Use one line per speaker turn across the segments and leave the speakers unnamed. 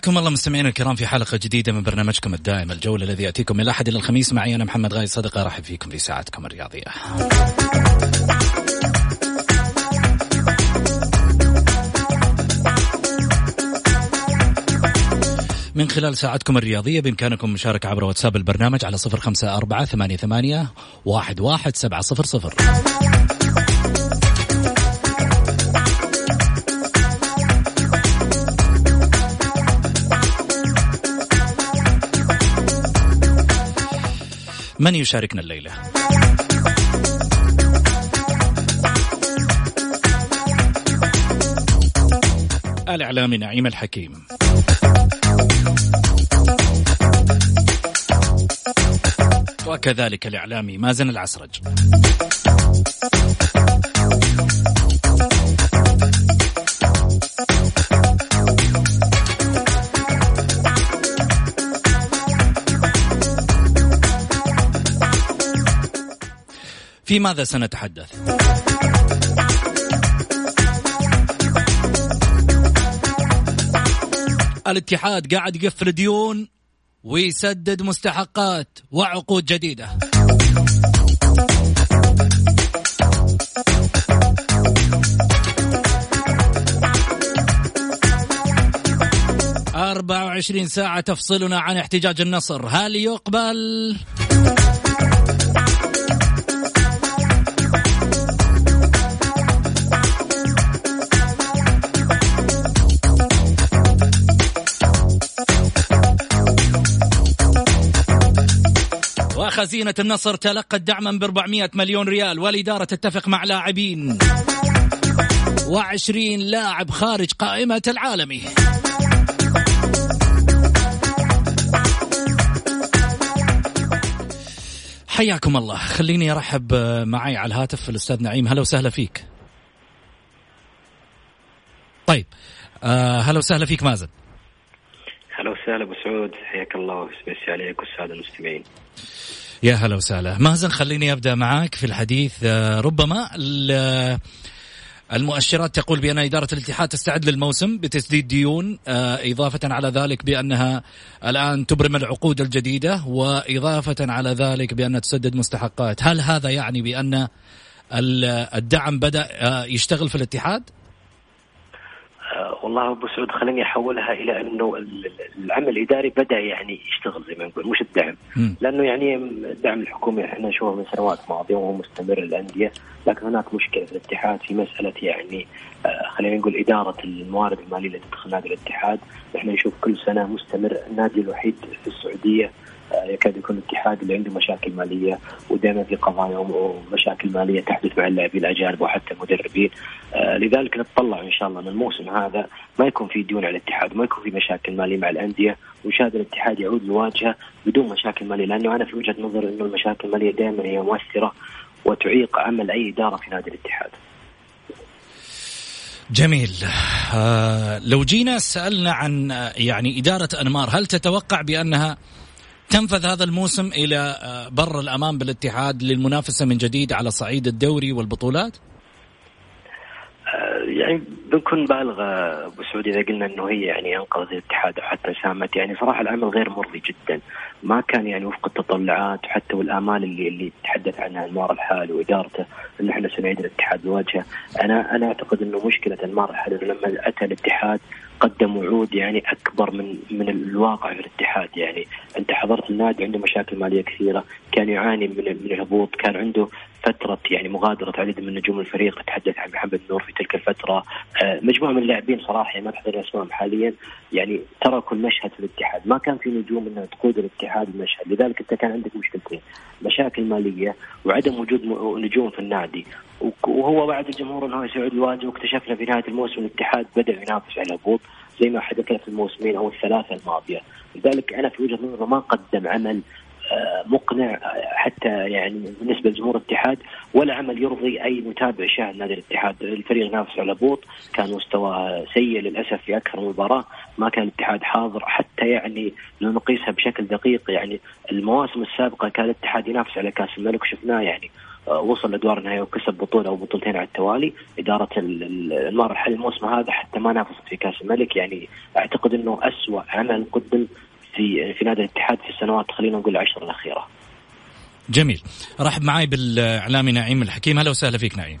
حياكم الله مستمعينا الكرام في حلقة جديدة من برنامجكم الدائم الجولة الذي يأتيكم من الاحد إلى الخميس معي أنا محمد غاي صدقة ارحب فيكم في ساعتكم الرياضية. من خلال ساعتكم الرياضية بإمكانكم مشاركة عبر واتساب البرنامج على صفر خمسة أربعة ثمانية, ثمانية واحد, واحد سبعة صفر صفر من يشاركنا الليلة؟ الإعلامي نعيم الحكيم. وكذلك الإعلامي مازن العسرج. في ماذا سنتحدث؟ الاتحاد قاعد يقفل ديون ويسدد مستحقات وعقود جديدة. أربعة وعشرين ساعة تفصلنا عن احتجاج النصر هل يقبل؟ وخزينة النصر تلقت دعما ب 400 مليون ريال والإدارة تتفق مع لاعبين. و20 لاعب خارج قائمة العالمي حياكم الله. خليني أرحب معي على الهاتف الأستاذ نعيم. هلا وسهلا فيك. طيب آه هلا وسهلا فيك مازن.
هلا وسهلا أبو سعود. حياك الله. ومسي عليك والساده المستمعين.
يا هلا وسهلا. مازن خليني أبدأ معك في الحديث. آه، ربما المؤشرات تقول بأن إدارة الاتحاد تستعد للموسم بتسديد ديون آه، إضافة على ذلك بأنها الآن تبرم العقود الجديدة وإضافة على ذلك بأنها تسدد مستحقات. هل هذا يعني بأن الدعم بدأ آه، يشتغل في الاتحاد؟
والله أبو سعود خليني أحولها إلى إنه العمل الإداري بدأ يعني يشتغل زي ما نقول. مش الدعم؟ م. لأنه يعني الدعم الحكومي إحنا نشوفه من سنوات ماضية وهو مستمر للانديه لكن هناك مشكلة في الاتحاد في مسألة يعني آه، خلينا نقول إدارة الموارد المالية التي تدخل نادي الاتحاد. إحنا نشوف كل سنة مستمر النادي الوحيد في السعودية يكاد يكون الاتحاد اللي عنده مشاكل مالية ودائما في قضايا ومشاكل مالية تحدث مع اللاعبين الأجانب وحتى المدربين. آه، لذلك نتطلع إن شاء الله ان الموسم هذا. ما يكون في ديون على الاتحاد وما يكون في مشاكل مالية مع الأندية. ونشاهد الاتحاد يعود لواجهه بدون مشاكل مالية لأنه أنا في وجهة نظري إنه المشاكل المالية دائما هي مؤثره وتعيق عمل أي إدارة في نادي الاتحاد.
جميل. آه لو جينا سألنا عن يعني إدارة أنمار هل تتوقع بأنها تنفذ هذا الموسم إلى آه، بر الأمام بالاتحاد للمنافسة من جديد على صعيد الدوري والبطولات؟
يعني بنكون بالغة أبو سعود إذا قلنا إنه هي يعني أنقذت الاتحاد أو حتى ساهمت. يعني صراحة العمل غير مرضي جدا. ما كان يعني وفق التطلعات وحتى والآمال اللي اللي تحدث عنها أنمار الحالي وإدارته انه إحنا سنعيد الاتحاد بوجهه. أنا أنا أعتقد إنه مشكلة أنمار الحالي لما أتى الاتحاد قدم وعود يعني أكبر من من الواقع في الاتحاد يعني. أنت حضرت النادي عنده مشاكل مالية كثيرة كان يعاني من من الهبوط كان عنده فترة يعني مغادرة عدد من نجوم الفريق تتحدث عن محمد نور في تلك الفترة. آه، مجموعة من اللاعبين صراحة يعني ما تحضر اسمائهم حاليا يعني تركوا المشهد في الاتحاد. ما كان في نجوم إنها تقود الاتحاد المشهد لذلك أنت كان عندك مشكلتين مشاكل مالية وعدم وجود نجوم في النادي. وهو بعد الجمهور إنه يسعود الواجب واكتشفنا في نهاية الموسم الاتحاد بدأ ينافس على الهبوط زي ما حدث في الموسمين أو الثلاثة الماضية. لذلك أنا في وجهة نظري ما قدم عمل آه، مقنع حتى يعني بالنسبة لجمهور الاتحاد ولا عمل يرضي أي متابع شاهد نادي الاتحاد، الفريق ينافس على الهبوط كان مستواه سيء للأسف في أكثر من مباراة، ما كان الاتحاد حاضر حتى يعني لو نقيسها بشكل دقيق يعني المواسم السابقة كان الاتحاد ينافس على كأس الملك وشفناه يعني آه، وصل لادوار النهائي وكسب بطولة أو بطولتين على التوالي، إدارة المره الحالي الموسم هذا حتى ما نافست في كأس الملك يعني أعتقد إنه اسوء عمل قدم في في نادي الاتحاد في السنوات خلينا نقول العشر الأخيرة.
جميل، رحب معي بالإعلامي نعيم الحكيم، أهلا وسهلا فيك نعيم.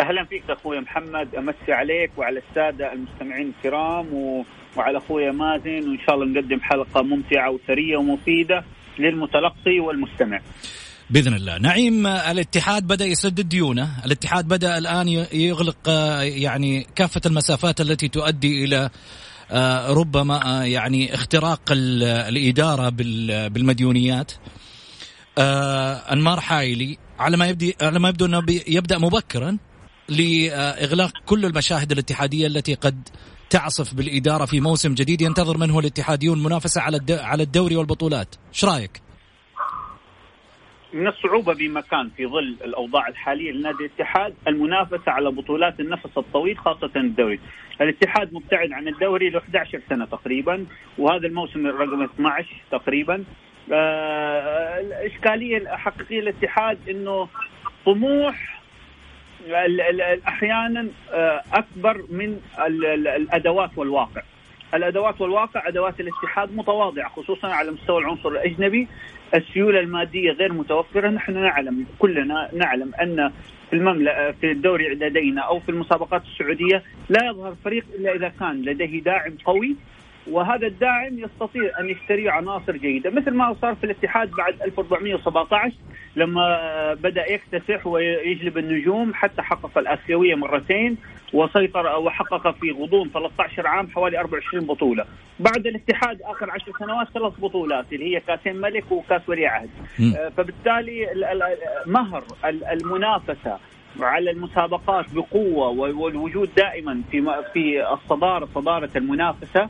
أهلا فيك أخوي محمد أمسي عليك وعلى السادة المستمعين الكرام و... وعلى أخوي مازن وإن شاء الله نقدم حلقة ممتعة وثرية ومفيدة للمتلقي والمستمع.
بإذن الله. نعيم الاتحاد بدأ يسدد ديونه. الاتحاد بدأ الآن يغلق يعني كافة المسافات التي تؤدي إلى آه، ربما آه، يعني اختراق الإدارة بالمديونيات. آه، أنمار حايلي على ما يبدي على ما يبدو أنه يبدأ مبكرا لإغلاق كل المشاهد الاتحادية التي قد تعصف بالإدارة في موسم جديد. ينتظر منه الاتحاديون؟ منافسة على على الدوري والبطولات، إيش رأيك؟
من الصعوبة بمكان في ظل الأوضاع الحالية لنادي الاتحاد المنافسة على بطولات النفس الطويل خاصة الدوري. الاتحاد مبتعد عن الدوري له 11 سنة تقريبا وهذا الموسم رقم 12 تقريبا. آه الإشكالية الحقيقية للاتحاد أنه طموح أحيانا آه، أكبر من الأدوات والواقع. الأدوات والواقع أدوات الاتحاد متواضعة خصوصا على مستوى العنصر الأجنبي. السيولة المادية غير متوفرة نحن نعلم كلنا نعلم أن في المملكة في الدوري لدينا أو في المسابقات السعودية لا يظهر فريق إلا إذا كان لديه داعم قوي وهذا الداعم يستطيع أن يشتري عناصر جيدة مثل ما صار في الاتحاد بعد 1417 لما بدأ يكتسح ويجلب النجوم حتى حقق الآسيوية مرتين وسيطر وحقق في غضون 13 عام حوالي 24 بطولة. بعد الاتحاد آخر 10 سنوات ثلاث بطولات اللي هي كاسين ملك وكاس ولي عهد. آه، فبالتالي مهر المنافسة على المسابقات بقوة والوجود دائما في في الصدارة صدارة المنافسة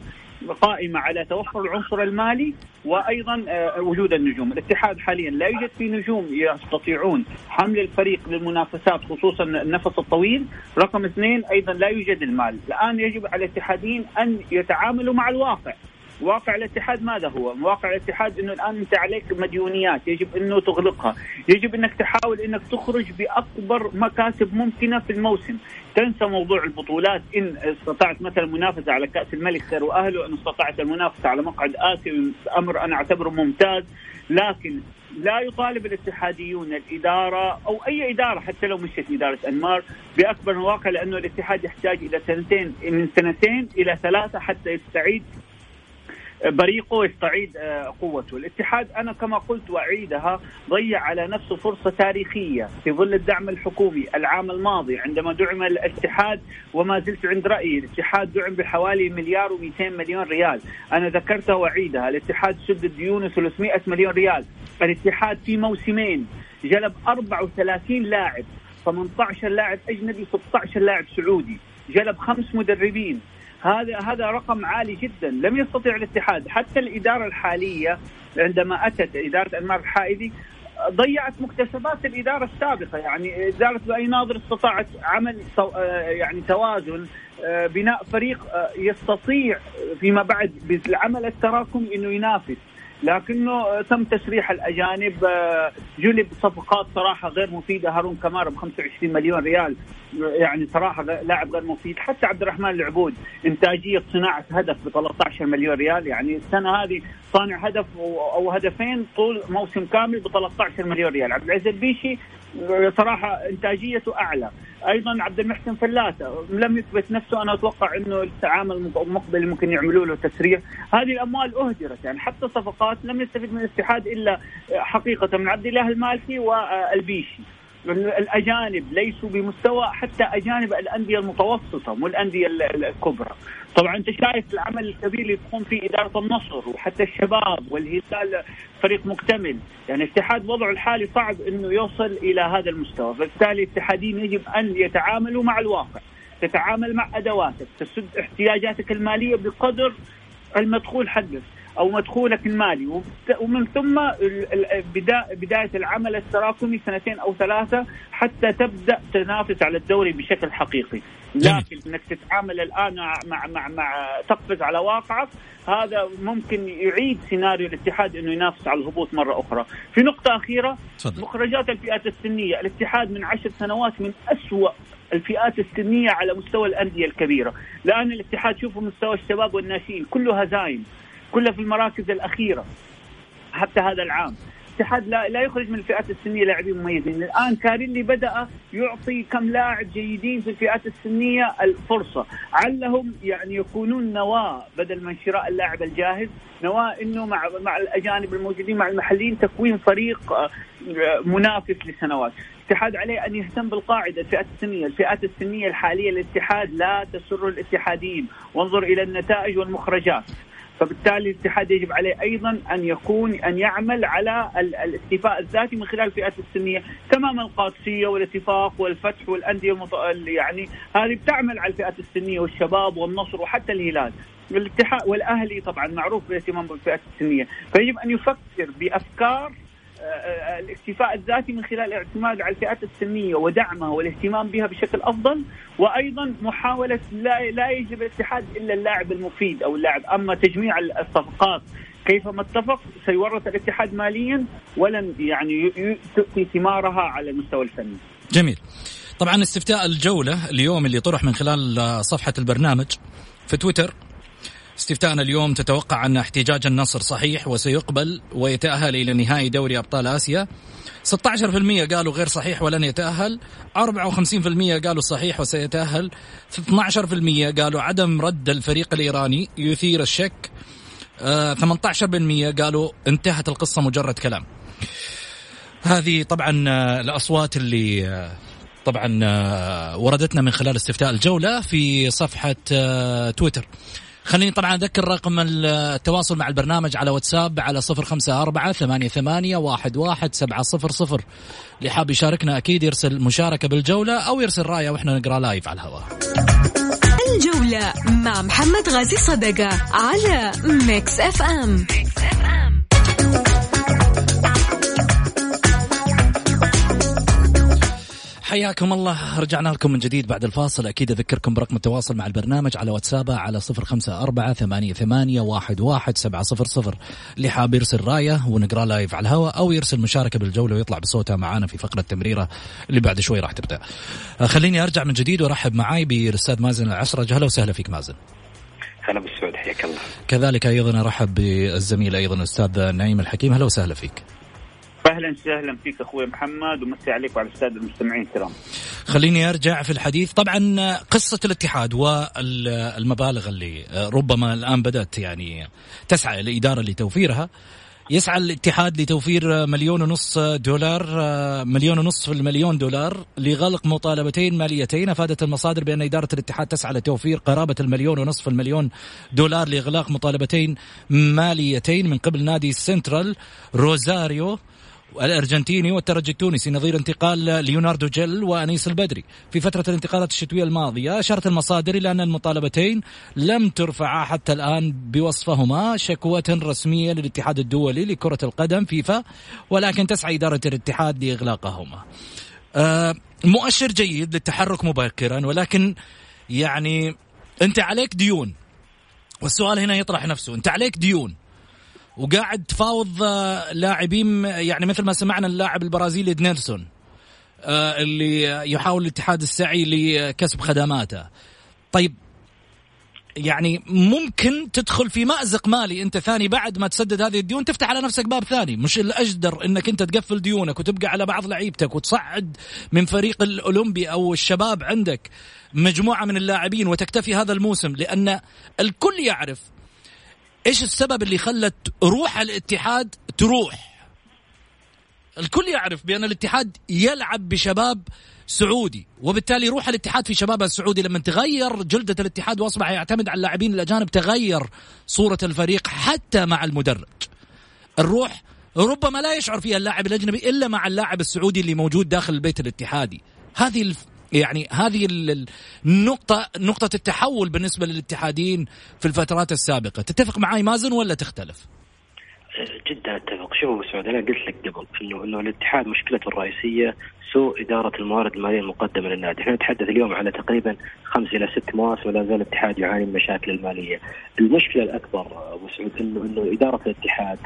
قائمة على توفر العنصر المالي وأيضا آه، وجود النجوم. الاتحاد حاليا لا يوجد فيه نجوم يستطيعون حمل الفريق للمنافسات خصوصا النفس الطويل. رقم اثنين أيضا لا يوجد المال. الآن يجب على الاتحادين أن يتعاملوا مع الواقع. واقع الاتحاد ماذا هو؟ واقع الاتحاد إنه الآن أنت عليك مديونيات يجب إنه تغلقها، يجب إنك تحاول إنك تخرج بأكبر مكاسب ممكنة في الموسم، تنسى موضوع البطولات إن استطعت مثلا المنافسه على كأس الملك خير وأهله، إن استطعت المنافسة على مقعد اسيوي أمر أنا أعتبره ممتاز، لكن لا يطالب الاتحاديون الإدارة أو أي إدارة حتى لو مشت إدارة أنمار بأكبر مواقع لأنه الاتحاد يحتاج إلى سنتين من سنتين إلى ثلاثة حتى يستعيد بريقه يستعيد آه، قوته. الاتحاد أنا كما قلت وأعيدها ضيع على نفسه فرصة تاريخية في ظل الدعم الحكومي العام الماضي. عندما دعم الاتحاد وما زلت عند رأيي الاتحاد دعم بحوالي مليار و200 مليون ريال. أنا ذكرتها وأعيدها. الاتحاد سدد ديونه 300 مليون ريال. الاتحاد في موسمين جلب 34 لاعب 18 لاعب أجنبي 16 لاعب سعودي. جلب خمس مدربين. هذا هذا رقم عالي جدا. لم يستطيع الاتحاد حتى الإدارة الحالية عندما أتت إدارة انمار الحائدي ضيعت مكتسبات الإدارة السابقة. يعني اداره بأي ناظر استطاعت عمل يعني توازن بناء فريق يستطيع فيما بعد بالعمل التراكمي إنه ينافس. لكنه تم تسريح الأجانب آه، جلب صفقات صراحة غير مفيدة. هارون كمارا ب 25 مليون ريال يعني صراحة لاعب غير مفيد. حتى عبد الرحمن العبود إنتاجية صناعة هدف ب 13 مليون ريال. يعني السنة هذه صانع هدف أو هدفين طول موسم كامل ب 13 مليون ريال. عبد العزيز البيشي صراحة إنتاجيته أعلى. أيضا عبد المحسن فلاتة لم يثبت نفسه أنا أتوقع إنه التعامل المقبل ممكن يعملوا له تسريع. هذه الأموال اهدرت يعني حتى صفقات لم يستفد من الاتحاد إلا حقيقة من عبد الله المالكي والبيشي. الأجانب ليسوا بمستوى حتى أجانب الأندية المتوسطة مو الأندية الكبرى. طبعا أنت شايف العمل الكبير اللي تقوم فيه إدارة النصر وحتى الشباب والهلال فريق مكتمل، يعني الاتحاد وضعه الحالي صعب إنه يوصل إلى هذا المستوى، فبالتالي الاتحاديين يجب أن يتعاملوا مع الواقع. تتعامل مع أدواتك، تسد احتياجاتك المالية بقدر المدخول حقك. أو مدخولك المالي. ومن ثم بداية العمل التراكمي سنتين أو ثلاثة حتى تبدأ تنافس على الدوري بشكل حقيقي. لكن إنك تتعامل الآن مع مع مع تقفز على واقعك هذا ممكن يعيد سيناريو الاتحاد إنه ينافس على الهبوط مرة أخرى. في نقطة أخيرة صدق. مخرجات الفئات السنية، الاتحاد من عشر سنوات من أسوأ الفئات السنية على مستوى الأندية الكبيرة، الآن الاتحاد شوفوا مستوى الشباب والناشئين كله هزايم، كلها في المراكز الأخيرة حتى هذا العام. الاتحاد لا, لا يخرج من الفئات السنية لاعبين مميزين، الآن كاريلي بدأ يعطي كم لاعب جيدين في الفئات السنية الفرصة، علهم يعني يكونون نواة بدل من شراء اللاعب الجاهز، نواة إنه مع مع الأجانب الموجودين مع المحليين تكوين فريق آه، منافس لسنوات، الاتحاد عليه أن يهتم بالقاعدة الفئات السنية، الفئات السنية الحالية للاتحاد لا تسر الاتحاديين، وانظر إلى النتائج والمخرجات. فبالتالي الاتحاد يجب عليه أيضا أن يكون أن يعمل على الاستيفاء الذاتي من خلال الفئات السنية تماما القادسية والاتفاق والفتح والأندية المط... يعني هذه بتعمل على الفئات السنية والشباب والنصر وحتى الهلال. الاتحاد والأهلي طبعا معروف بالاهتمام بالفئات السنية فيجب أن يفكر بأفكار الاكتفاء الذاتي من خلال الاعتماد على الفئات السنية ودعمها والاهتمام بها بشكل أفضل وأيضا محاولة لا لا يجلب الاتحاد إلا اللاعب المفيد أو اللاعب أما تجميع الصفقات كيفما اتفق سيورط الاتحاد ماليا ولن يعني تؤتي ثمارها على المستوى الفني.
جميل. طبعا استفتاء الجولة اليوم اللي طرح من خلال صفحة البرنامج في تويتر استفتاءنا اليوم تتوقع أن احتجاج النصر صحيح وسيقبل ويتأهل إلى نهائي دوري أبطال آسيا. 16% قالوا غير صحيح ولن يتأهل. 54% قالوا صحيح وسيتأهل. 12% قالوا عدم رد الفريق الإيراني يثير الشك. 18% آه، قالوا انتهت القصة مجرد كلام. هذه طبعا آه، الأصوات اللي آه، طبعا وردتنا من خلال استفتاء الجولة في صفحة تويتر. خليني طبعا أذكر رقم التواصل مع البرنامج على واتساب على صفر خمسة أربعة ثمانية, ثمانية واحد, واحد سبعة صفر صفر اللي حاب يشاركنا أكيد يرسل مشاركة بالجولة أو يرسل راية وإحنا نقرأ live على الهواء
الجولة مع محمد غازي صدقة على ميكس أف أم, ميكس أف أم.
حياكم الله. رجعنا لكم من جديد بعد الفاصل. أكيد أذكركم برقم التواصل مع البرنامج على واتساب على صفر خمسة أربعة ثمانية, ثمانية واحد, واحد سبعة صفر صفر. اللي حاب يرسل راية ونقرأ لايف على الهواء أو يرسل مشاركة بالجولة ويطلع بصوتها معانا في فقرة تمريرة اللي بعد شوي راح تبدأ. آه، خليني أرجع من جديد وأرحب معاي بالأستاذ مازن العشرة هلا وسهلا فيك مازن.
هلا بالسعود حياك الله.
كذلك أيضا أرحب بالزميل أيضا الأستاذ نعيم الحكيم. هلا وسهلا فيك.
أهلا وسهلا فيك أخوي محمد ومسي عليك وعلى الساده المستمعين الكرام.
خليني أرجع في الحديث. طبعا قصة الاتحاد والمبالغ اللي ربما الآن بدأت يعني تسعى الاداره لتوفيرها. يسعى الاتحاد لتوفير مليون ونص دولار مليون ونص في المليون دولار لغلق مطالبتين ماليتين. أفادت المصادر بأن إدارة الاتحاد تسعى لتوفير قرابة المليون ونصف المليون دولار لإغلاق مطالبتين ماليتين من قبل نادي سنترال روزاريو. الأرجنتيني والترجي التونسي نظير انتقال ليوناردو جيل وأنيس البدري. في فترة الانتقالات الشتوية الماضية أشارت المصادر إلى أن المطالبتين لم ترفعا حتى الآن بوصفهما شكوى رسمية للاتحاد الدولي لكرة القدم فيفا ولكن تسعى إدارة الاتحاد لإغلاقهما. آه مؤشر جيد للتحرك مبكرا ولكن يعني أنت عليك ديون. والسؤال هنا يطرح نفسه أنت عليك ديون. وقاعد تفاوض آه، لاعبين يعني مثل ما سمعنا اللاعب البرازيلي نيلسون آه، اللي يحاول الاتحاد السعي لكسب خدماته. طيب يعني ممكن تدخل في مأزق مالي انت ثاني بعد ما تسدد هذه الديون تفتح على نفسك باب ثاني. مش الأجدر انك انت تقفل ديونك وتبقى على بعض لعيبتك وتصعد من فريق الأولمبي أو الشباب عندك مجموعة من اللاعبين وتكتفي هذا الموسم لأن الكل يعرف إيش السبب اللي خلت روح الاتحاد تروح الكل يعرف بأن الاتحاد يلعب بشباب سعودي وبالتالي روح الاتحاد في شبابها السعودي لما تغير جلدة الاتحاد وأصبح يعتمد على اللاعبين الأجانب تغير صورة الفريق حتى مع المدرج الروح ربما لا يشعر فيها اللاعب الأجنبي إلا مع اللاعب السعودي اللي موجود داخل البيت الاتحادي هذه. يعني هذه النقطة نقطة التحول بالنسبة للاتحادين في الفترات السابقة تتفق معي مازن ولا تختلف؟
جدا أتفق شوف أبو سعود أنا قلت لك قبل انه إنه الاتحاد مشكلته الرئيسية سوء إدارة الموارد المالية المقدمة للنادي، إحنا نتحدث اليوم على تقريبا خمس إلى ست مواسم ولا زال الاتحاد يعاني من مشاكل المالية. المشكلة الأكبر أبو سعود انه إنه إدارة الاتحاد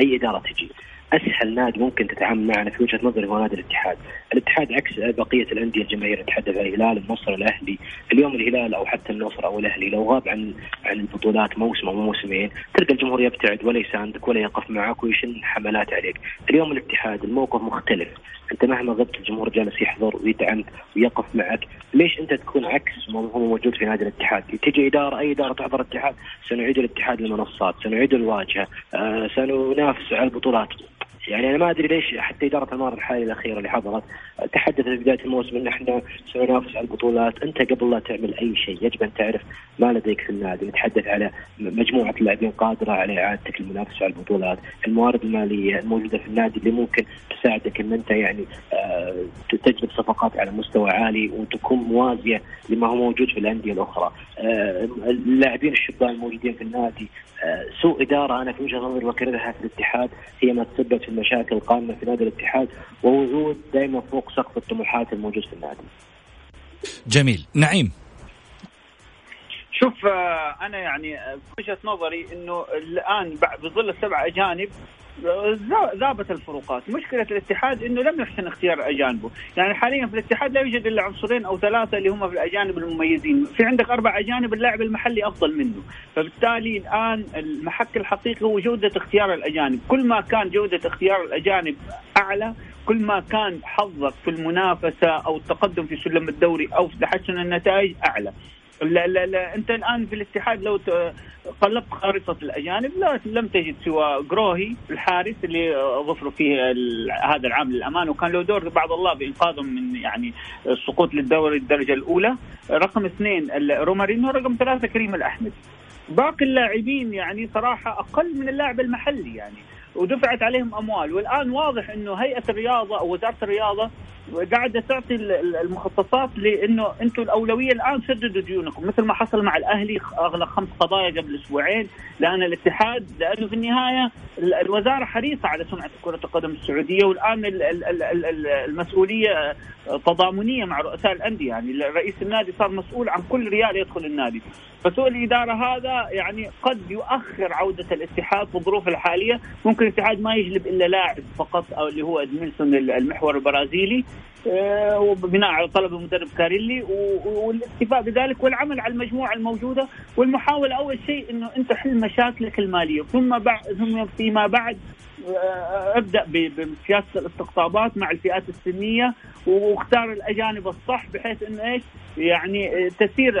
أي إدارة تجي أسهل نادي ممكن تتعامل معنا في وجهة نظري هو نادي الاتحاد، الاتحاد عكس بقية الأندية الجماهير نتحدث عن الهلال، النصر، الأهلي، اليوم الهلال أو حتى النصر أو الأهلي لو غاب عن عن البطولات موسم أو موسمين تلقى الجمهور يبتعد ولا يساندك ولا يقف معك ويشن حملات عليك، اليوم الاتحاد الموقف مختلف، أنت مهما غبت الجمهور جالس يحضر ويدعمك ويقف معك، ليش أنت تكون عكس ما هو موجود في نادي الاتحاد؟ تجي إدارة أي إدارة تحضر الاتحاد؟ سنعيد الاتحاد للمنصات، سنعيد الواجهة، آه سننافس على البطولات، يعني أنا ما أدري ليش حتى إدارة المار الحاليه الأخيرة اللي حضرت تحدثت في بداية الموسم إن إحنا سننافس على البطولات، أنت قبل لا تعمل أي شيء يجب أن تعرف ما لديك في النادي، نتحدث على مجموعة لاعبين قادرة على إعادتك المنافسة على البطولات، الموارد المالية الموجودة في النادي اللي ممكن تساعدك إن أنت يعني آه تجلب صفقات على مستوى عالي وتكون موازية لما هو موجود في الأندية الأخرى، آه اللاعبين الشبان الموجودين في النادي آه سوء إدارة أنا في وجهة نظري بكررها في الاتحاد هي ما تسبب في المشاكل القائمة في نادي الاتحاد ووجود دائما فوق سقف الطموحات الموجود في النادي.
جميل، نعيم.
شوف آه، أنا يعني آه، وجهة نظري إنه الآن بظل السبع أجانب ذابت الفروقات، مشكلة الاتحاد إنه لم يحسن اختيار أجانبه، يعني حاليا في الاتحاد لا يوجد إلا عنصرين أو ثلاثة اللي هم في الأجانب المميزين، في عندك أربع أجانب اللاعب المحلي أفضل منه، فبالتالي الآن المحك الحقيقي هو جودة اختيار الأجانب، كل ما كان جودة اختيار الأجانب أعلى كل ما كان حظك في المنافسة أو التقدم في سلم الدوري أو في تحسن النتائج أعلى. لا لا لا. انت الآن في الاتحاد لو قلبت خارطه الأجانب لا لم تجد سوى جروهي الحارس اللي ظفروا فيه هذا العام للأمان. وكان له دور بعد الله بإنقاذهم من يعني السقوط للدوري الدرجة الأولى. رقم اثنين رومارينو رقم ثلاثة كريم الأحمد. باقي اللاعبين يعني صراحة أقل من اللاعب المحلي يعني. ودفعت عليهم أموال. والآن واضح إنه هيئة الرياضة أو وزارة الرياضة قاعدة تعطي المخصصات لإنه أنتم الأولوية الآن سددوا ديونكم مثل ما حصل مع الأهلي اغلق خمس قضايا قبل أسبوعين لأن الاتحاد لأنه في النهاية الوزارة حريصة على سمعه كرة القدم السعودية والآن المسؤولية تضامنية مع رؤساء الأندية. يعني رئيس النادي صار مسؤول عن كل ريال يدخل النادي. فسوء الإدارة هذا يعني قد يؤخر عودة الاتحاد في الظروف الحالية. ممكن الاتحاد ما يجلب إلا لاعب فقط أو اللي هو ادميلسون المحور البرازيلي آه، وبناء على طلب المدرب كاريلي والاكتفاء بذلك والعمل على المجموعة الموجودة والمحاولة أول شيء إنه أنت حل مشاكلك المالية ثم بعد ثم فيما بعد آه، ابدأ بسياسه الاستقطابات مع الفئات السنية واختار الأجانب الصح بحيث إنه إيش؟ يعني تسير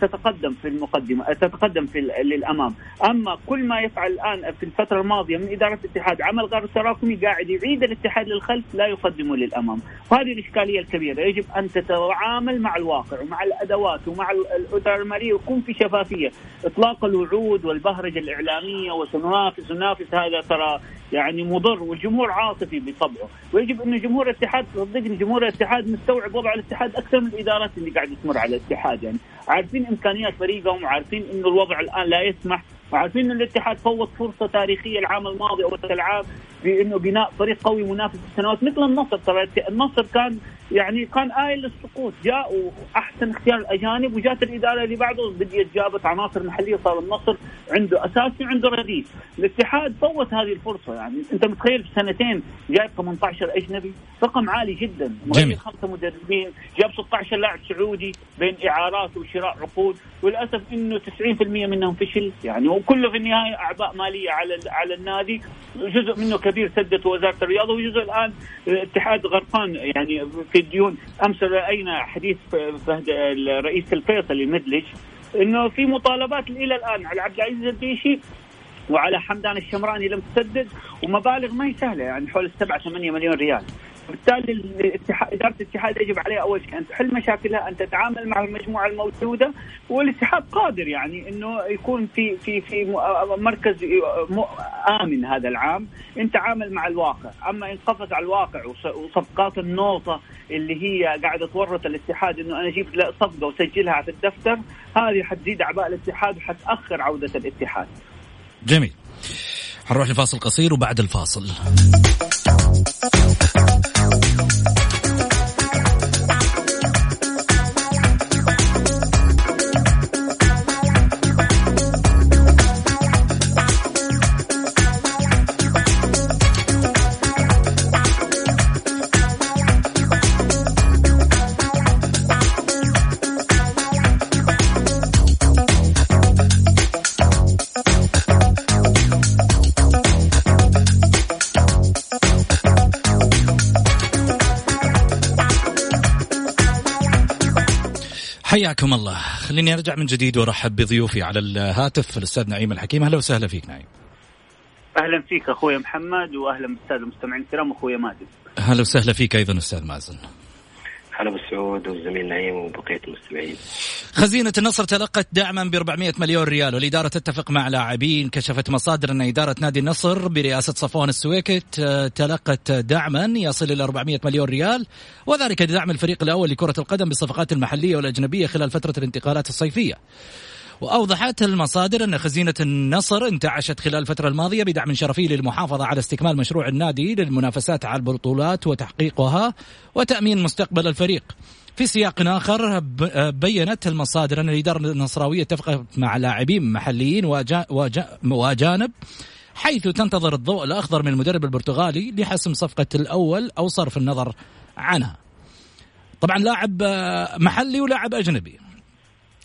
تتقدم في المقدمة تتقدم في للأمام. أما كل ما يفعل الآن في الفترة الماضية من إدارة الاتحاد عمل غير تراكمي قاعد يعيد الاتحاد للخلف لا يقدمه للأمام. وهذه الإشكالية الكبيرة يجب أن تتعامل مع الواقع ومع الأدوات ومع الاداره الماليه ويكون في شفافية. إطلاق الوعود والبهرجة الإعلامية وسننافس ننافس هذا ترى يعني مضر والجمهور عاطفي بطبعه. ويجب انه جمهور الاتحاد صدقني جمهور الاتحاد مستوعب وضع الاتحاد أكثر من الادارات اللي قاعدة تمر على الاتحاد يعني عارفين إمكانيات فريقهم وعارفين إنه الوضع الآن لا يسمح وعارفين إن الاتحاد فوت فرصة تاريخية العام الماضي أو العام بانه بناء فريق قوي منافس السنوات مثل النصر. ترى النصر كان يعني كان آيل للسقوط جاء احسن اختيار الأجانب وجات الإدارة اللي بعده بديت جابت عناصر محلية صار النصر عنده أساسي وعنده رديف الاتحاد فوت هذه الفرصة يعني أنت متخيل في سنتين جايب 18 أجنبي؟ رقم عالي جدا. مغير خمسة مدربين جاب 16 لاعب سعودي بين إعارات وشراء عقود. وللأسف إنه 90% منهم فشل يعني وكله في النهاية اعباء مالية على على النادي. جزء منه كبير سدته وزارة الرياضة وجزء الآن الاتحاد غرقان يعني في الديون. أمس رأينا حديث فهد الرئيس الفيصلي مدلج إنه في مطالبات إلى الآن على عبد العزيز الديشي وعلى حمدان الشمراني لم تسدد ومبالغ ما هي سهلة يعني حول 7 8 مليون ريال. بالتالي إدارة الاتحاد يجب عليها أول شيء أن تحل مشاكلها أن تتعامل مع المجموعة الموجودة والاتحاد قادر يعني إنه يكون في في في مركز آمن هذا العام إن تعامل مع الواقع. أما إن قفز على الواقع وصفقات النوطة اللي هي قاعدة تورط الاتحاد إنه أنا أجيب صفقة وسجلها في الدفتر هذه حتزيد أعباء الاتحاد وحتأخر عودة الاتحاد.
جميل. حنروح لفاصل قصير وبعد الفاصل. Thank you. حياكم الله. خليني أرجع من جديد وأرحب بضيوفي على الهاتف الأستاذ نعيم الحكيم. أهلا وسهلا فيك نعيم.
أهلا فيك أخوي محمد وأهلا بالساده المستمعين الكرام أخوي مازن.
أهلا وسهلا فيك أيضا أستاذ مازن.
هلا بالسعود والزميل نعيم وبقية المستمعين.
خزينة النصر تلقت دعما ب 400 مليون ريال والإدارة تتفق مع لاعبين كشفت مصادر أن إدارة نادي النصر برئاسة صفوان السويكت آه، تلقت دعما يصل إلى 400 مليون ريال وذلك لدعم الفريق الأول لكرة القدم بالصفقات المحلية والأجنبية خلال فترة الانتقالات الصيفية. وأوضحت المصادر أن خزينة النصر انتعشت خلال الفترة الماضية بدعم شرفي للمحافظة على استكمال مشروع النادي للمنافسات على البطولات وتحقيقها وتأمين مستقبل الفريق. في سياق آخر بينت المصادر أن الإدارة النصراوية اتفقت مع لاعبين محليين وأجانب حيث تنتظر الضوء الأخضر من المدرب البرتغالي لحسم صفقة الأول أو صرف النظر عنها. طبعا لاعب محلي ولاعب أجنبي.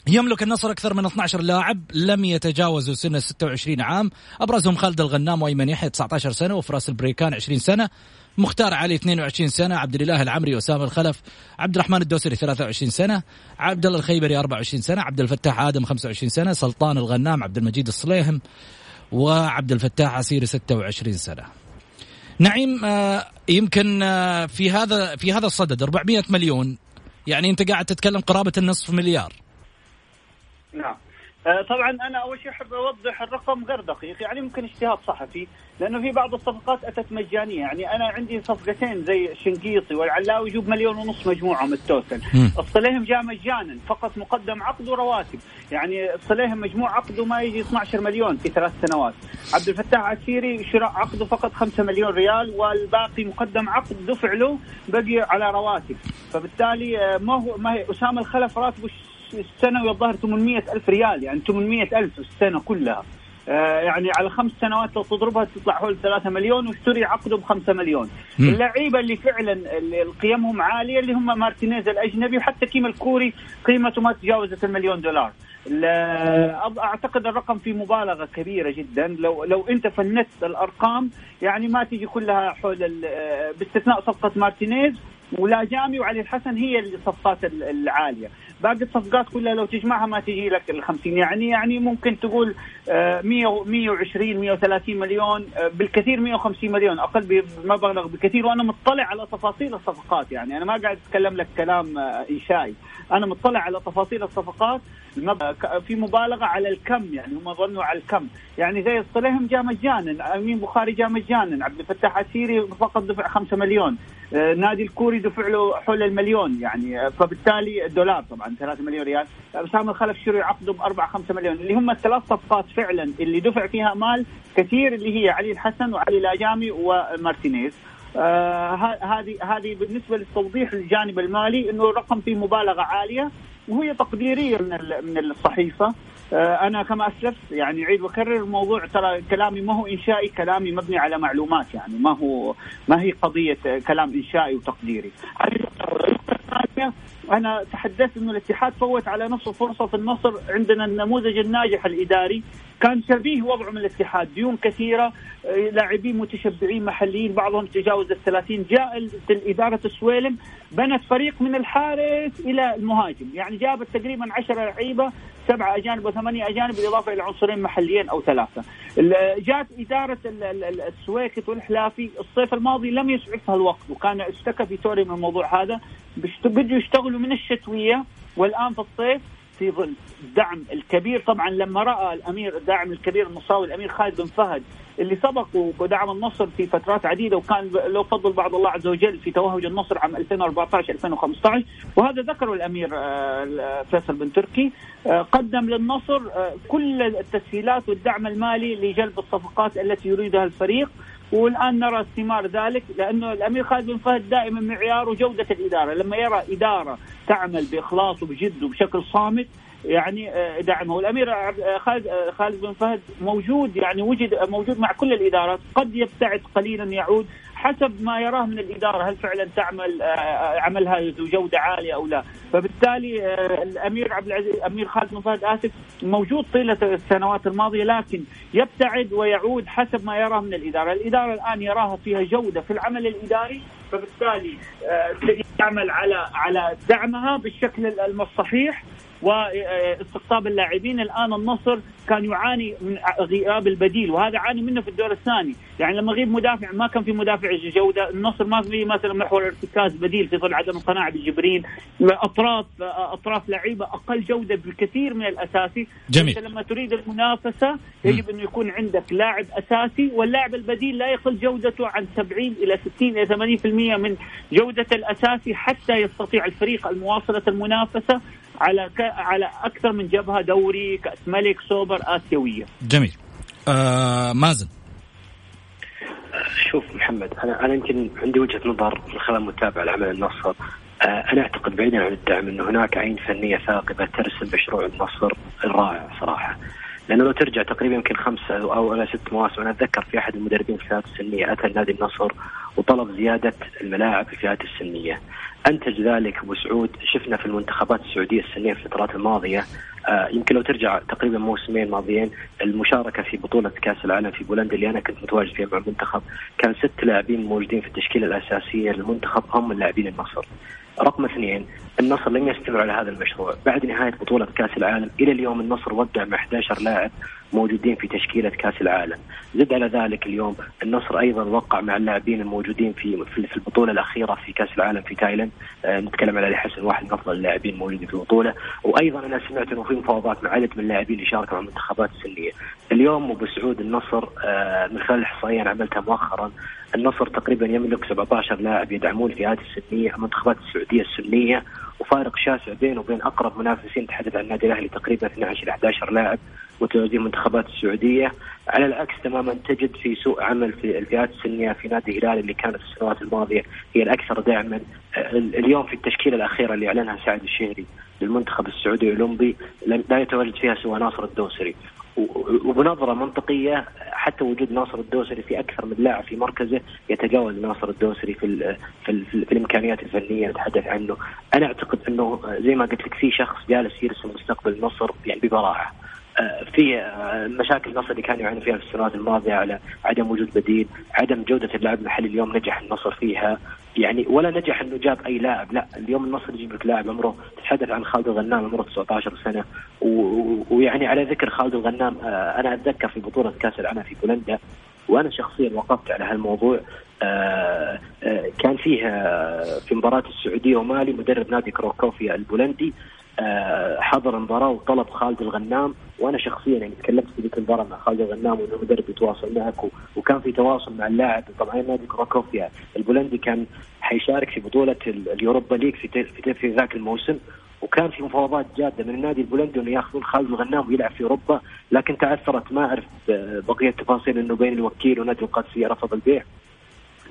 يملك النصر أكثر من 12 لاعب لم يتجاوزوا سن 26 عام. أبرزهم خالد الغنام وأيمن يحيى 19 سنة وفراس البريكان 20 سنة مختار علي 22 سنة عبد الإله العمري وسام الخلف عبد الرحمن الدوسري 23 سنة عبد الله الخيبري 24 سنة عبد الفتاح آدم 25 سنة سلطان الغنام عبد المجيد الصليهم وعبد الفتاح عسيري 26 سنة. نعيم آه، يمكن آه، في هذا في هذا الصدد 400 مليون يعني أنت قاعد تتكلم قرابة النصف مليار.
نعم. آه، طبعا أنا أول شيء أحب أوضح الرقم غير دقيق يعني ممكن اجتهاد صحفي لأنه في بعض الصفقات أتت مجانية يعني أنا عندي صفقتين زي الشنقيطي والعلاوي يجوب مليون ونص مجموعهم التوتل الصليهم جاء مجانا فقط مقدم عقد ورواتب. يعني الصليهم مجموع عقده ما يجي 12 مليون في ثلاث سنوات. عبد الفتاح عسيري شراء عقده فقط 5 مليون ريال والباقي مقدم عقد دفع له بقي على رواتب. فبالتالي آه، ما هو ما هي أسامة الخلف راتبه السنوي الظاهر 800 ألف ريال يعني 800 ألف السنة كلها. آه يعني على خمس سنوات لو تضربها تطلع حول 3 مليون واشتري عقده ب 5 مليون. اللعيبة اللي فعلا اللي قيمهم عالية اللي هم مارتينيز الأجنبي وحتى كيم الكوري قيمته ما تجاوزت المليون دولار. أعتقد الرقم فيه مبالغة كبيرة جدا. لو لو أنت فندت الأرقام يعني ما تيجي كلها حول باستثناء صفقة مارتينيز ولا جامي وعلي الحسن هي الصفقات العالية. باقي الصفقات كلها لو تجمعها ما تجي لك ال 50 يعني يعني ممكن تقول 100 120 130 مليون آه، بالكثير 150 مليون أقل بمبلغ بكثير وأنا مطلع على تفاصيل الصفقات. يعني أنا ما قاعد أتكلم لك كلام آه، إنشائي. أنا مطلع على تفاصيل الصفقات في مبالغة على الكم. يعني هم ظنوا على الكم. يعني زي الصليهم جاء مجانا أمين بخاري جاء مجانا عبد الفتاح السيري فقط دفع 5 مليون آه، نادي الكوري دفع له حول المليون. يعني فبالتالي دولار طبعا. 3 مليون ريال اسامه الخلف شري عقده ب 4 5 مليون. اللي هم الثلاث صفقات فعلا اللي دفع فيها مال كثير اللي هي علي الحسن وعلي لاجامي ومارتينيز. آه هذه هذه بالنسبة للتوضيح الجانب المالي إنه الرقم فيه مبالغة عالية وهي تقديرية من من الصحيفة. آه أنا كما أسلفت يعني عيد وكرر الموضوع ترى كلامي ما هو إنشائي كلامي مبني على معلومات يعني ما هو ما هي قضية كلام إنشائي وتقديري. أنا تحدثت إنه الاتحاد فوت على نفسه فرصة في النصر عندنا النموذج الناجح الإداري. كان شبيه وضعه من الاتحاد. ديون كثيرة آه، لاعبين متشبعين محليين بعضهم تجاوز ال 30 جاء الاداره السويلم بنت فريق من الحارس إلى المهاجم. يعني جابت تقريبا 10 لعيبة سبعة أجانب وثمانية أجانب بالإضافة إلى عنصرين محليين أو ثلاثة. جات إدارة السويكت والحلافي. الصيف الماضي لم يسعفها الوقت وكان اشتكى فيتوري من الموضوع هذا. بدوا يشتغلوا من الشتوية والآن في الصيف. في ظل الدعم الكبير. طبعا لما رأى الأمير الداعم الكبير المصاوي الأمير خالد بن فهد اللي سبقوا ودعم النصر في فترات عديدة وكان له فضل بعض الله عز وجل في توهج النصر عام 2014 2015 وهذا ذكره الأمير آه، فيصل بن تركي. آه، قدم للنصر آه، كل التسهيلات والدعم المالي لجلب الصفقات التي يريدها الفريق. والان نرى ثمار ذلك لأنه الأمير خالد بن فهد دائما معياره جوده الإدارة، لما يرى إدارة تعمل بإخلاص وبجد وبشكل صامت يعني آه، دعمه. والأمير خالد آه، خالد بن فهد موجود يعني وجد موجود مع كل الإدارات قد يبتعد قليلا يعود. حسب ما يراه من الإدارة هل فعلا تعمل عملها ذو جودة عالية أو لا. فبالتالي الأمير عبد العزيز الأمير خالد بن فهد آسف موجود طيلة السنوات الماضية لكن يبتعد ويعود حسب ما يراه من الإدارة، الإدارة الآن يراها فيها جودة في العمل الإداري فبالتالي تعمل على على دعمها بالشكل الصحيح واستقطاب اللاعبين. الآن النصر كان يعاني من غياب البديل وهذا عاني منه في الدور الثاني. يعني لما غيب مدافع ما كان في مدافع جودة. النصر ما في مثلا محور ارتكاز بديل في ظل عدم القناعه بالجبرين أطراف أطراف لعيبة أقل جودة بكثير من الأساسي.
جميل.
لما تريد المنافسة يجب انه يكون عندك لاعب أساسي واللاعب البديل لا يقل جودته عن 70 إلى 60 إلى 80% من جودة الأساسي حتى يستطيع الفريق المواصلة المنافسة. على ك... على أكثر من جبهة دوري كأس ملك سوبر آسيوية.
جميل. آه مازن.
شوف محمد أنا أنا يمكن عندي وجهة نظر من خلال متابعة لعمل النصر آه أنا أعتقد بعيدا عن الدعم انه هناك عين فنية ثاقبة ترسم مشروع النصر الرائع صراحة. لأنه لو ترجع تقريبا يمكن خمسة أو إلى ست مواسم أنا أتذكر في أحد المدربين في الفئات السنية أتى نادي النصر وطلب زيادة الملاعب في الفئات السنية. أنتج ذلك أبو سعود شفنا في المنتخبات السعودية السنيه في الفترات الماضية آه يمكن لو ترجع تقريبا موسمين ماضيين المشاركة في بطولة كأس العالم في بولندا اللي أنا كنت متواجد فيها مع المنتخب كان ست لاعبين موجودين في التشكيلة الأساسية للمنتخب هم من لاعبين النصر. رقم اثنين النصر لم يستمر على هذا المشروع بعد نهاية بطولة كأس العالم إلى اليوم النصر ودع مع 11 لاعب موجودين في تشكيلة كأس العالم. زد على ذلك اليوم النصر أيضا وقع مع اللاعبين الموجودين في في البطولة الأخيرة في كأس العالم في تايلاند. آه نتكلم على علي حسن واحد من افضل اللاعبين الموجودين في البطولة. وأيضا أنا سمعت إنه في مفاوضات مع عدد من اللاعبين اللي شاركوا مع المنتخبات السنية. اليوم أبو سعود النصر آه من خلال الاحصائيه أنا عملتها مؤخرا النصر تقريبا يملك 17 لاعب يدعمون الفئات السنية المنتخبات السعودية السنية وفارق شاسع بينه وبين أقرب منافسين تحدث عن النادي الأهلي تقريبا 12 إلى 11 لاعب. متواجدين المنتخبات السعودية. على العكس تماما تجد في سوق عمل في الفئات السنية في نادي الهلال اللي كانت في السنوات الماضية هي الأكثر دعما. اليوم في التشكيلة الأخيرة اللي أعلنها سعد الشهري للمنتخب السعودي الاولمبي لا يتواجد فيها سوى ناصر الدوسري. وبنظرة منطقية حتى وجود ناصر الدوسري في أكثر من لاعب في مركزه يتجاوز ناصر الدوسري في في, ال في, الإمكانيات الفنية نتحدث عنه. أنا أعتقد أنه زي ما قلت لك في شخص جالس يرسم مستقبل النصر يعني ببراعة. آه، في آه، مشاكل النصر اللي كان يعاني فيها في السنوات الماضية على عدم وجود بديل، عدم جودة اللاعب المحلي اليوم نجح النصر فيها، يعني ولا نجح إنه جاب أي لاعب لا. اليوم النصر يجيب لك لاعب عمره تتحدث عن خالد الغنام عمره 19 سنة. ويعني على ذكر خالد الغنام آه، أنا أتذكر في بطولة كأس العالم في بولندا وأنا شخصيا وقفت على هالموضوع آه، كان فيه في مباراة السعودية ومالي مدرب نادي كروكوفيا البولندي حضر المباراة وطلب خالد الغنام وأنا شخصيا يعني تكلمت في ذيك المباراة مع خالد الغنام وإنه المدرب يتواصل معك وكان في تواصل مع اللاعب. طبعا نادي كروكوفيا البولندي كان حيشارك في بطولة اليوروبا ليج في في, في ذاك الموسم. وكان في مفاوضات جادة من النادي البولندي إنه يأخذون خالد الغنام ويلعب في أوروبا لكن تعثرت ما أعرف بقية التفاصيل إنه بين الوكيل ونادي القادسية رفض البيع.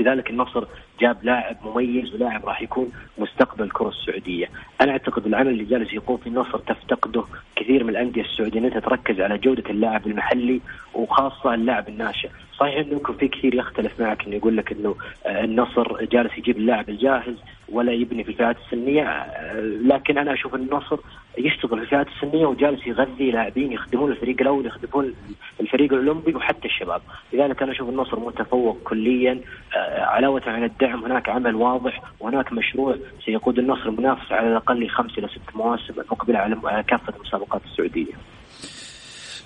لذلك النصر جاب لاعب مميز ولاعب راح يكون مستقبل الكره السعودية، أنا أعتقد العمل اللي جالس يقوم في النصر تفتقده كثير من الأندية السعودية انها تركز على جودة اللاعب المحلي وخاصة اللاعب الناشئ، صحيح إنه يمكن في كثير يختلف معك إنه يقول لك إنه آه، النصر جالس يجيب اللاعب الجاهز ولا يبني في الفئات السنية آه، لكن أنا أشوف النصر يشتغل في الفئات السنية وجالس يغذي لاعبين يخدمون الفريق الأول يخدمون الفريق الأولمبي وحتى الشباب، لذلك أنا أشوف النصر متفوق كليا آه، علاوه على الدعم هناك عمل واضح وهناك مشروع سيقود النصر منافس على الأقل خمس إلى ست مواسم المقبله على كافة المسابقات السعودية.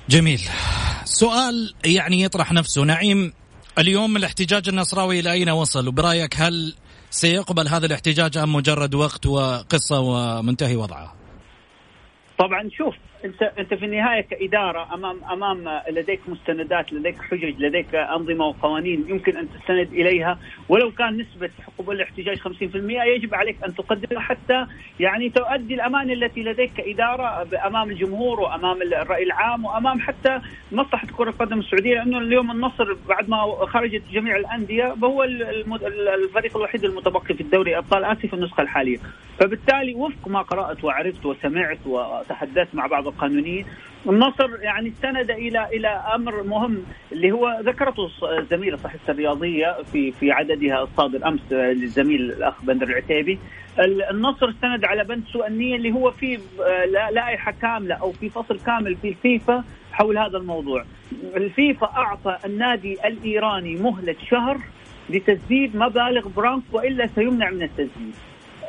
جميل. سؤال يعني يطرح نفسه نعيم اليوم الاحتجاج النصراوي إلى أين وصل وبرايك هل سيقبل هذا الاحتجاج أم مجرد وقت وقصة ومنتهي وضعه؟
طبعا شوف انت انت في النهاية كإدارة أمام أمام لديك مستندات لديك حجج لديك أنظمة وقوانين يمكن أن تستند إليها. ولو كان نسبة قبول الاحتجاج 50% يجب عليك أن تقدمها حتى يعني تؤدي الأمانة التي لديك كإدارة أمام الجمهور وأمام الرأي العام وأمام حتى مصلحة كرة القدم السعودية. لأنه اليوم النصر بعد ما خرجت جميع الأندية هو الفريق الوحيد المتبقي في الدوري أبطال آسيا في النسخة الحالية. فبالتالي وفق ما قرأت وعرفت وسمعت وتحدثت مع بعض القانونيين النصر يعني استند إلى إلى أمر مهم اللي هو ذكرته الزميله صحيفه الرياضية في في عددها الصادر أمس للزميل الأخ بندر العتيبي النصر استند على بند سوء النية اللي هو في لائحة كاملة أو في فصل كامل في الفيفا حول هذا الموضوع. الفيفا أعطى النادي الإيراني مهلة شهر لتسديد مبالغ برانك وإلا سيمنع من التسديد.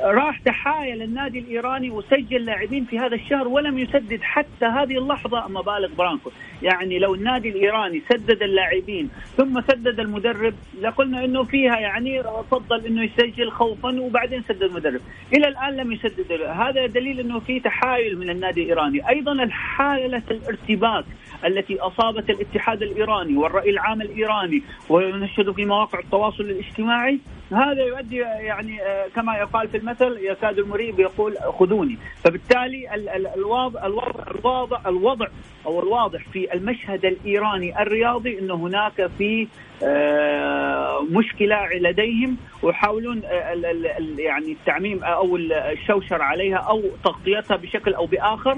راح تحايل النادي الإيراني وسجل لاعبين في هذا الشهر ولم يسدد حتى هذه اللحظة مبالغ برانكو، يعني لو النادي الإيراني سدد اللاعبين ثم سدد المدرب لقلنا إنه فيها يعني فضل إنه يسجل خوفا وبعدين سدد المدرب، إلى الآن لم يسدد. هذا دليل إنه في تحايل من النادي الإيراني، أيضا حاله الارتباك التي أصابت الاتحاد الإيراني والرأي العام الإيراني ونشهد في مواقع التواصل الاجتماعي هذا يؤدي يعني آه، كما يقال في المثل يكاد المريب يقول خذوني. فبالتالي الوضع الوضع الوضع الوضع أو الواضح في المشهد الإيراني الرياضي إنه هناك في آه، مشكلة لديهم ويحاولون آه، يعني التعميم أو الشوشر عليها أو تغطيتها بشكل أو بآخر.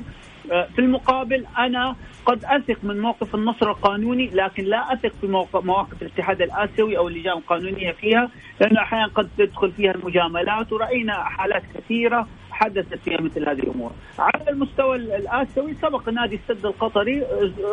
في المقابل أنا قد أثق من موقف النصر القانوني لكن لا أثق في مواقف الاتحاد الآسيوي أو اللجان القانونية فيها لأنه أحيانا قد تدخل فيها المجاملات ورأينا حالات كثيرة حدثت فيها مثل هذه الأمور. على المستوى الآسيوي سبق نادي السد القطري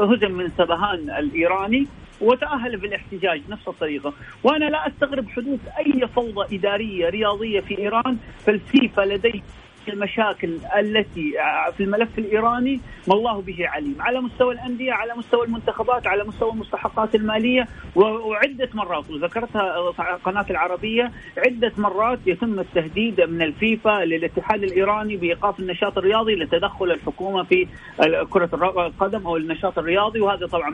هزم من سبهان الإيراني وتأهل بالاحتجاج نفس الطريقة وأنا لا أستغرب حدوث أي فوضى إدارية رياضية في إيران فالفيفا لديه المشاكل التي في الملف الإيراني ما الله به عليم. على مستوى الأندية على مستوى المنتخبات على مستوى المستحقات المالية وعدة مرات وذكرتها قناة العربية عدة مرات يتم التهديد من الفيفا للاتحاد الإيراني بإيقاف النشاط الرياضي لتدخل الحكومة في كرة القدم أو النشاط الرياضي. وهذا طبعا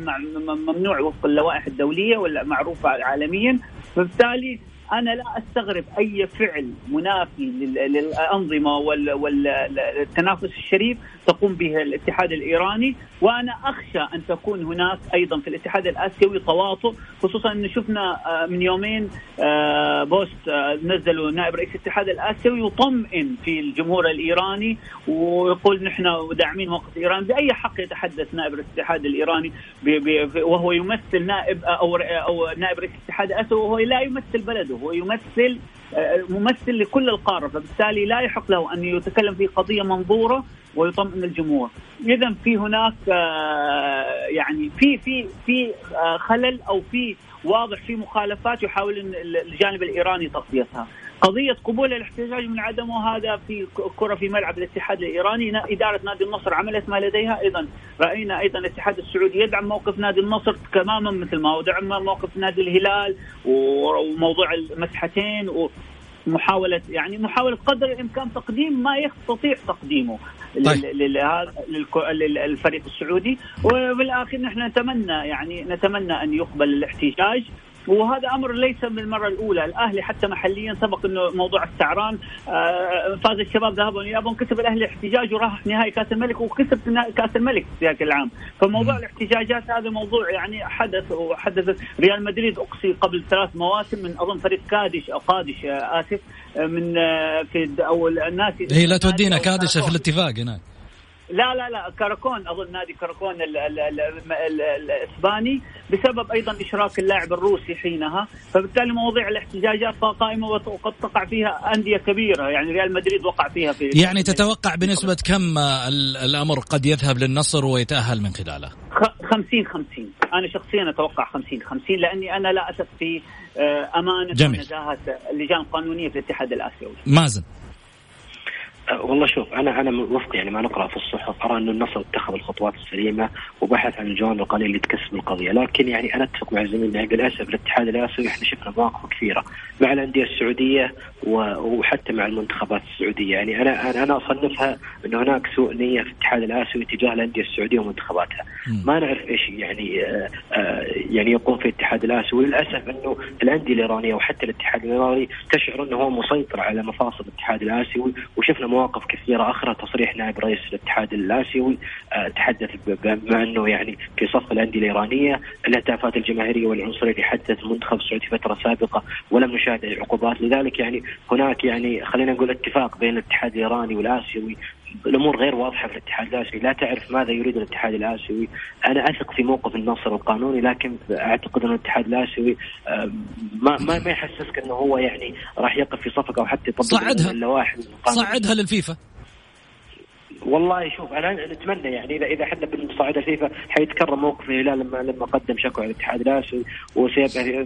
ممنوع وفق اللوائح الدولية والمعروفة عالميا. فبالتالي أنا لا أستغرب أي فعل منافي للأنظمة والتنافس الشريف تقوم به الاتحاد الإيراني. وأنا أخشى أن تكون هناك أيضا في الاتحاد الآسيوي تواطؤ خصوصا انه شفنا آه، من يومين آه، بوست آه، نزلوا نائب رئيس الاتحاد الآسيوي يطمئن في الجمهور الإيراني ويقول نحن داعمين موقف إيران. بأي حق يتحدث نائب رئيس الاتحاد الإيراني وهو يمثل نائب أو أو نائب رئيس الاتحاد الآسيوي وهو لا يمثل بلده هو يمثل ممثل لكل القارة فبالتالي لا يحق له أن يتكلم في قضية منظورة ويطمئن الجمهور. اذا في هناك آه، يعني في في في آه، خلل أو في واضح في مخالفات يحاول الجانب الإيراني تغطيتها. قضية قبول الاحتجاج من عدمه هذا في كرة في ملعب الاتحاد الإيراني. إدارة نادي النصر عملت ما لديها. أيضا رأينا أيضا الاتحاد السعودي يدعم موقف نادي النصر تماما مثل ما هو دعم موقف نادي الهلال وموضوع المسحتين محاولة يعني محاولة قدر الإمكان تقديم ما يستطيع تقديمه طيب. للفريق السعودي. وبالآخر نحن نتمنى يعني نتمنى أن يقبل الاحتجاج. وهذا أمر ليس من المرة الأولى، الأهلي حتى محليا سبق إنه موضوع السعران آه، فاز الشباب ذهبوا ويابهم كسب الأهلي احتجاج وراح نهائي كأس الملك وكسب كأس الملك في ذاك العام، فموضوع الاحتجاجات هذا موضوع يعني حدث وحدث ريال مدريد. أقصي قبل ثلاث مواسم من أظن فريق كادش أو قادش آه، آسف آه، من في أو الناس
هي لا تودينا كادش في الاتفاق هناك.
لا لا لا كاراكون أظن نادي كاراكون الإسباني بسبب أيضا إشراك اللاعب الروسي حينها. فبالتالي مواضيع الاحتجاجات قائمة وقد تقع فيها أندية كبيرة. يعني ريال مدريد وقع فيها في
يعني تتوقع بنسبة كم الأمر قد يذهب للنصر ويتأهل من خلاله؟
50 50 أنا شخصيا أتوقع 50 50 لأني أنا لا أثق في آه، أمانة ونزاهه اللجان القانونية في الاتحاد الآسيوي.
مازن.
والله شوف أنا أنا وفق يعني ما نقرأ في الصحف أرى انه النصر اتخذ الخطوات السليمة وبحث عن الجوانب القانونيه اللي تكسب القضية، لكن يعني أنا أتفق مع زميلنا للاسف الاتحاد الآسيوي إحنا شفنا مواقف كثيرة مع الأندية السعودية وحتى مع المنتخبات السعودية، يعني أنا أنا أصنفها انه هناك سوء نية في الاتحاد الآسيوي تجاه الأندية السعودية ومنتخباتها، ما نعرف إيش يعني آه، آه، يعني يقوم في الاتحاد الآسيوي، وللاسف أنه الأندية الإيرانية وحتى الاتحاد الإيراني تشعر أنه هو مسيطر على مفاصل الاتحاد الآسيوي وشفنا مواقف كثيرة أخرى تصريح نائب رئيس الاتحاد الاسيوي آه، تحدث بما أنه يعني في صف الأندية الإيرانية الهتافات الجماهيرية والعنصرية اللي حدثت المنتخب السعودي فترة سابقة ولم نشاهد عقوبات لذلك يعني هناك يعني خلينا نقول اتفاق بين الاتحاد الإيراني والآسيوي الأمور غير واضحة في الاتحاد الآسيوي، لا تعرف ماذا يريد الاتحاد الآسيوي، أنا أثق في موقف النصر القانوني لكن أعتقد أن الاتحاد الآسيوي آه، ما ما ما يحسسك أنه هو يعني راح يقف في صفك أو حتى يطبق
صعدها. صعدها للفيفا.
والله شوف أنا نتمنى يعني اذا إذا إحنا بنصعد الفيفا حيتكرر موقف الهلال لما لما قدم شكوى على الاتحاد الاسيوي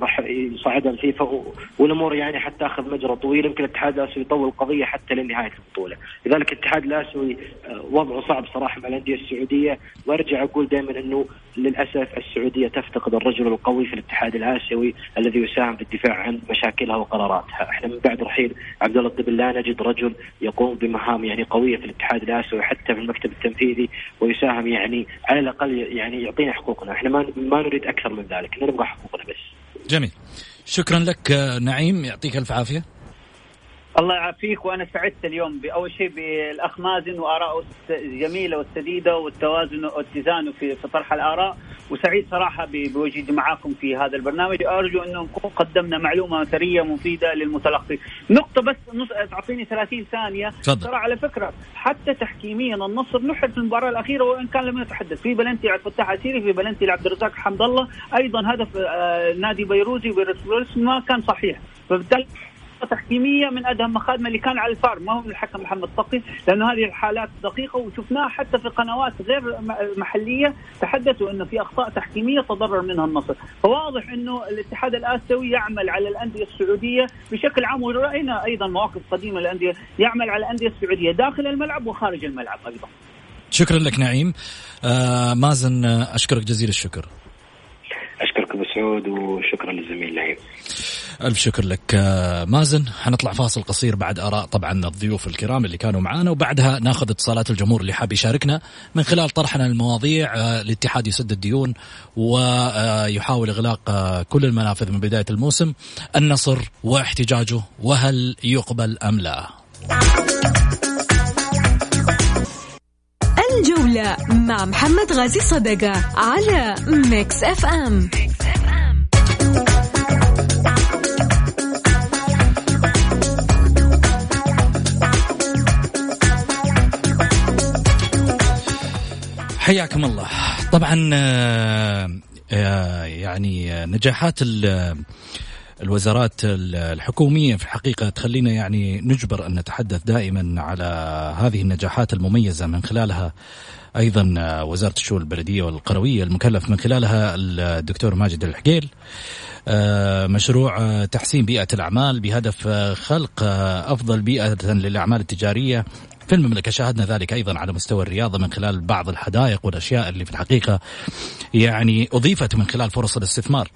راح يصعدها الفيفا والأمور يعني حتاخذ مجرى طويل يمكن الاتحاد الاسيوي يطول القضية حتى لنهاية البطولة، لذلك الاتحاد الاسيوي وضعه صعب صراحة مع الأندية السعودية. وأرجع أقول دائما إنه للأسف السعودية تفتقد الرجل القوي في الاتحاد الآسيوي الذي يساهم في الدفاع عن مشاكلها وقراراتها، إحنا من بعد رحيل عبد الله لا نجد رجل يقوم بمهام يعني قوية في الاتحاد الآسيوي. حتى في المكتب التنفيذي ويساهم يعني على الأقل يعني يعطينا حقوقنا، إحنا ما ما نريد أكثر من ذلك، نبغى حقوقنا بس.
جميل. شكرا لك نعيم يعطيك ألف عافية.
الله يعافيك وأنا سعدت اليوم بأول شيء بالأخ مازن وارائه الجميله والسديدة والتوازن واتزانه في في طرح الآراء وسعيد صراحة بوجودي معاكم في هذا البرنامج. أرجو انه نكون قدمنا معلومة ثريه مفيدة للمتلقي. نقطة بس نص تعطيني 30 ثانية. ترى على فكرة حتى تحكيميا النصر نحت في المباراة الأخيرة وإن كان لم يتحدث. في بلنتي عبد الفتاح عسيري في بلنتي لعبد الرزاق حمد الله. أيضا هدف آه، نادي بيروزي بيروس ما كان صحيح. فبالتالي تحكيمية من أدهم مخادمه اللي كان على الفار ما هو من الحكم محمد تقي لأنه هذه الحالات دقيقة وشفناها حتى في قنوات غير محلية تحدثوا إنه في أخطاء تحكيمية تضرر منها النصر، فواضح إنه الاتحاد الآسيوي يعمل على الأندية السعودية بشكل عام ورأينا أيضا مواقف قديمة للأندية يعمل على الأندية السعودية داخل الملعب وخارج الملعب أيضا.
شكرا لك نعيم آه مازن أشكرك جزيل الشكر.
أشكرك ابو سعود وشكرا للزميل نعيم.
ألف شكر لك آه، مازن. حنطلع فاصل قصير بعد آراء طبعا الضيوف الكرام اللي كانوا معانا وبعدها ناخذ اتصالات الجمهور اللي حاب يشاركنا من خلال طرحنا المواضيع آه، الاتحاد يسد الديون ويحاول إغلاق آه، كل المنافذ من بداية الموسم. النصر واحتجاجه وهل يقبل أم لا؟
الجولة مع محمد غازي صدقة على Mix FM, Mix FM.
حياكم الله. طبعا آه، آه، يعني نجاحات الوزارات الحكومية في الحقيقة تخلينا يعني نجبر أن نتحدث دائما على هذه النجاحات المميزة من خلالها أيضا آه، وزارة الشؤون البلدية والقروية المكلف من خلالها الدكتور ماجد الحقيل. آه، مشروع تحسين بيئة الأعمال بهدف خلق أفضل بيئة للأعمال التجارية في المملكة شاهدنا ذلك أيضا على مستوى الرياضة من خلال بعض الحدائق والأشياء اللي في الحقيقة يعني أضيفت من خلال فرص الاستثمار.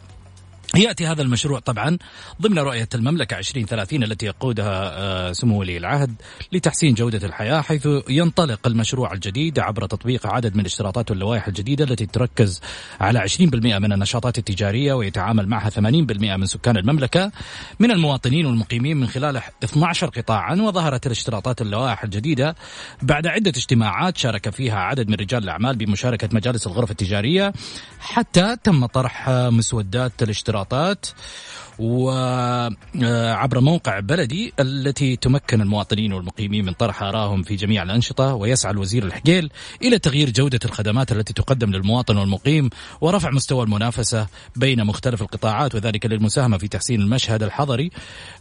يأتي هذا المشروع طبعا ضمن رؤية المملكة 2030 التي يقودها آه، سمو ولي العهد لتحسين جودة الحياة حيث ينطلق المشروع الجديد عبر تطبيق عدد من الاشتراطات واللوائح الجديدة التي تركز على 20% من النشاطات التجارية ويتعامل معها 80% من سكان المملكة. من المواطنين والمقيمين من خلال 12 قطاعا وظهرت الاشتراطات اللوائح الجديدة بعد عدة اجتماعات شارك فيها عدد من رجال الأعمال بمشاركة مجالس الغرف التجارية حتى تم طرح مسودات الاشتراطات الاشتراطات وعبر موقع بلدي التي تمكن المواطنين والمقيمين من طرح آرائهم في جميع الأنشطة ويسعى الوزير الحقيل إلى تغيير جودة الخدمات التي تقدم للمواطن والمقيم ورفع مستوى المنافسة بين مختلف القطاعات وذلك للمساهمة في تحسين المشهد الحضري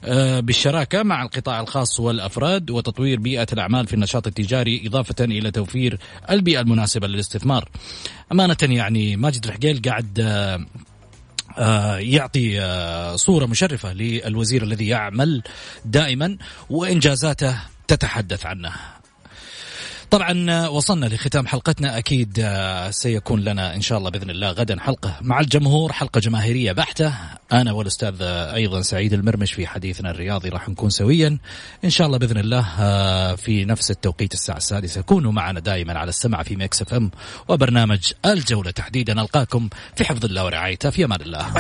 آه، بالشراكة مع القطاع الخاص والأفراد وتطوير بيئة الأعمال في النشاط التجاري إضافة إلى توفير البيئة المناسبة للاستثمار. أمانة يعني ماجد الحقيل قاعد آه، يعطي آه، صورة مشرفة للوزير الذي يعمل دائما وإنجازاته تتحدث عنه. طبعا وصلنا لختام حلقتنا. أكيد آه، سيكون لنا إن شاء الله بإذن الله غدا حلقة مع الجمهور حلقة جماهيرية بحتة. أنا والأستاذ أيضا سعيد المرمش في حديثنا الرياضي راح نكون سويا. إن شاء الله بإذن الله آه، في نفس التوقيت الساعة السادسة كونوا معنا دائما على السمع في Mix FM وبرنامج الجولة تحديدا. ألقاكم في حفظ الله ورعايته. في أمان الله.